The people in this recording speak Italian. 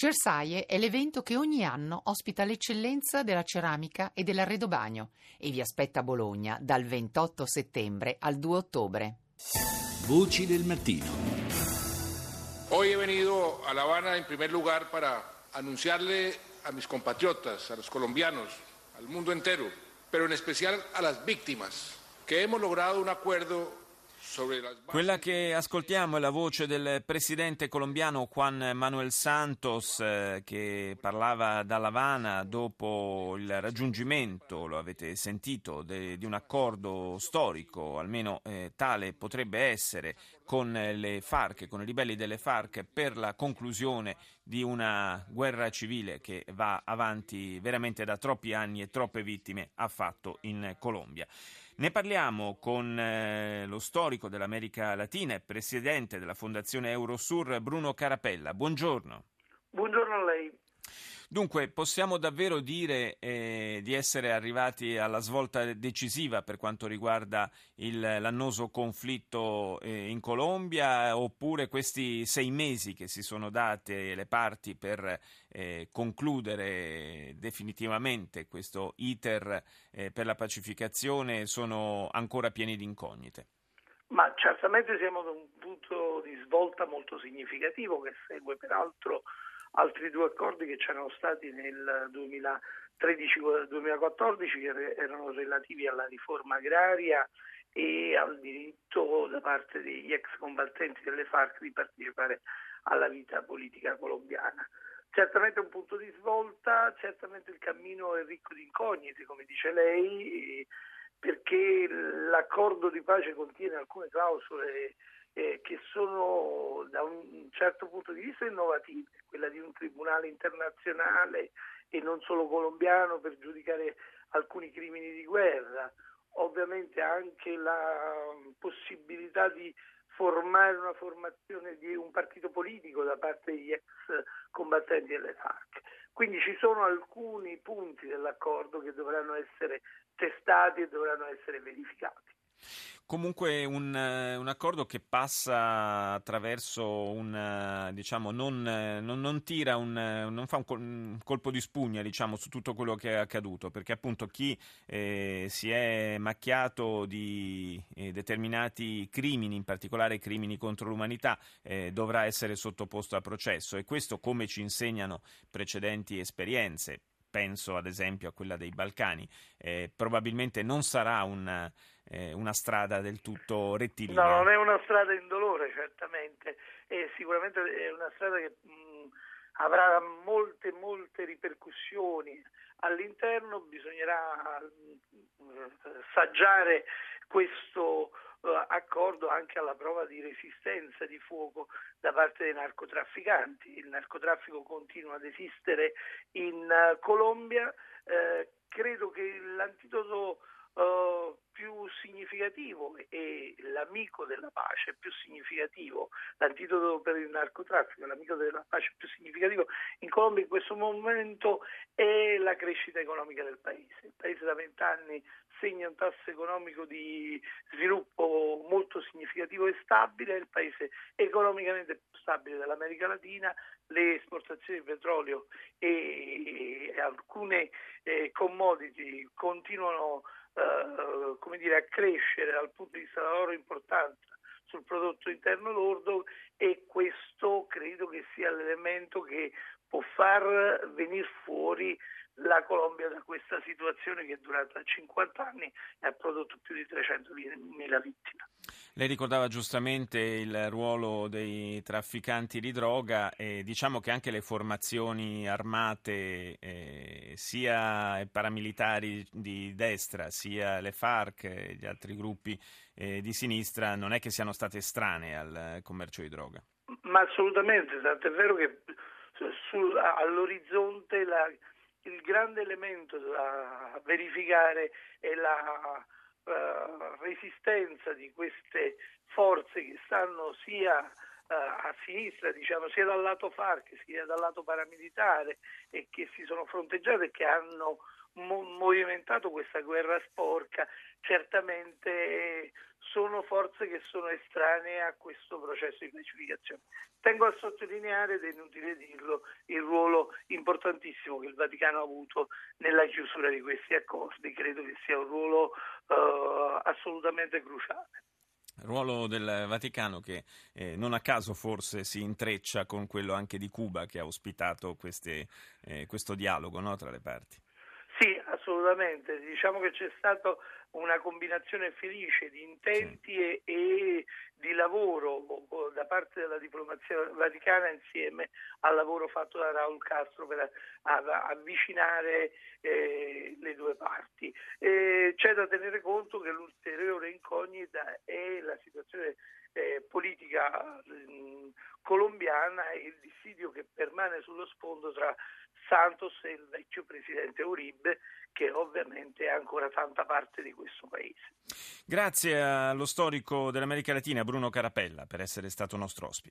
Cersaie è l'evento che ogni anno ospita l'eccellenza della ceramica e dell'arredobagno e vi aspetta a Bologna dal 28 settembre al 2 ottobre. Voci del mattino. Hoy he venido a La Habana en primer lugar para anunciarle a mis compatriotas, a los colombianos, al mundo entero, pero en especial a las víctimas, que hemos logrado un acuerdo quella che ascoltiamo è la voce del presidente colombiano Juan Manuel Santos eh, che parlava da Havana dopo il raggiungimento, lo avete sentito, de, di un accordo storico, almeno eh, tale potrebbe essere, con le FARC, con i ribelli delle FARC per la conclusione di una guerra civile che va avanti veramente da troppi anni e troppe vittime ha fatto in Colombia. Ne parliamo con eh, lo storico dell'America Latina e presidente della Fondazione Eurosur, Bruno Carapella. Buongiorno. Buongiorno a lei. Dunque, possiamo davvero dire eh, di essere arrivati alla svolta decisiva per quanto riguarda il, l'annoso conflitto eh, in Colombia oppure questi sei mesi che si sono date le parti per eh, concludere definitivamente questo iter eh, per la pacificazione sono ancora pieni di incognite? Ma certamente siamo ad un punto di svolta molto significativo che segue peraltro altri due accordi che c'erano stati nel 2013-2014 che erano relativi alla riforma agraria e al diritto da parte degli ex combattenti delle FARC di partecipare alla vita politica colombiana. Certamente un punto di svolta, certamente il cammino è ricco di incognite, come dice lei, perché l'accordo di pace contiene alcune clausole eh, che sono da un certo punto di vista innovative, quella di un tribunale internazionale e non solo colombiano per giudicare alcuni crimini di guerra, ovviamente anche la possibilità di formare una formazione di un partito politico da parte degli ex combattenti delle FARC. Quindi ci sono alcuni punti dell'accordo che dovranno essere testati e dovranno essere verificati. Comunque un, un, accordo che passa attraverso un, diciamo, non, non, non tira un, non fa un, colpo di spugna, diciamo, su tutto quello che è accaduto, perché appunto chi eh, si è macchiato di eh, determinati crimini, in particolare crimini contro l'umanità, eh, dovrà essere sottoposto a processo. E questo, come ci insegnano precedenti esperienze, penso ad esempio a quella dei Balcani, eh, probabilmente non sarà una, eh, una, strada del tutto rettilinea. No, non è una strada indolore certamente, è sicuramente è una strada che mh, avrà molte, molte ripercussioni. All'interno bisognerà mh, saggiare questo accordo anche alla prova di resistenza di fuoco da parte dei narcotrafficanti. Il narcotraffico continua ad esistere in uh, Colombia. Uh, credo che l'antidoto significativo e l'amico della pace più significativo, l'antidoto per il narcotraffico, l'amico della pace più significativo in Colombia in questo momento è la crescita economica del paese. Il paese da vent'anni segna un tasso economico di sviluppo molto significativo e stabile, è il paese economicamente più stabile dell'America Latina, le esportazioni di petrolio e, alcune eh, commodity continuano eh, come dire, a crescere dal punto di vista della loro importanza sul prodotto interno lordo e questo credo che sia l'elemento che può far venire fuori la Colombia da questa situazione che è durata 50 anni e ha prodotto più di 300.000 vittime. Lei ricordava giustamente il ruolo dei trafficanti di droga e diciamo che anche le formazioni armate, eh, sia paramilitari di destra, sia le FARC e gli altri gruppi eh, di sinistra, non è che siano state estranee al commercio di droga. Ma assolutamente, tanto è vero che su, all'orizzonte la il grande elemento da verificare è la uh, resistenza di queste forze che stanno sia uh, a sinistra, diciamo, sia dal lato FARC sia dal lato paramilitare e che si sono fronteggiate e che hanno mo- movimentato questa guerra sporca, certamente sono forze che sono estranee a questo processo di pacificazione. Tengo a sottolineare, ed è inutile dirlo, il ruolo importantissimo che il Vaticano ha avuto nella chiusura di questi accordi, credo che sia un ruolo eh, assolutamente cruciale ruolo del Vaticano che eh, non a caso forse si intreccia con quello anche di Cuba che ha ospitato queste, eh, questo dialogo no, tra le parti. Assolutamente. Diciamo che c'è stata una combinazione felice di intenti e, e, di lavoro da parte della diplomazia vaticana insieme al lavoro fatto da Raul Castro per avvicinare eh, le due parti. Eh, c'è da tenere conto che l'ulteriore incognita è la situazione eh, politica mh, colombiana e il dissidio permane sullo sfondo tra Santos e il vecchio presidente Uribe che ovviamente è ancora tanta parte di questo paese. Grazie allo storico dell'America Latina Bruno Carapella per essere stato nostro ospite.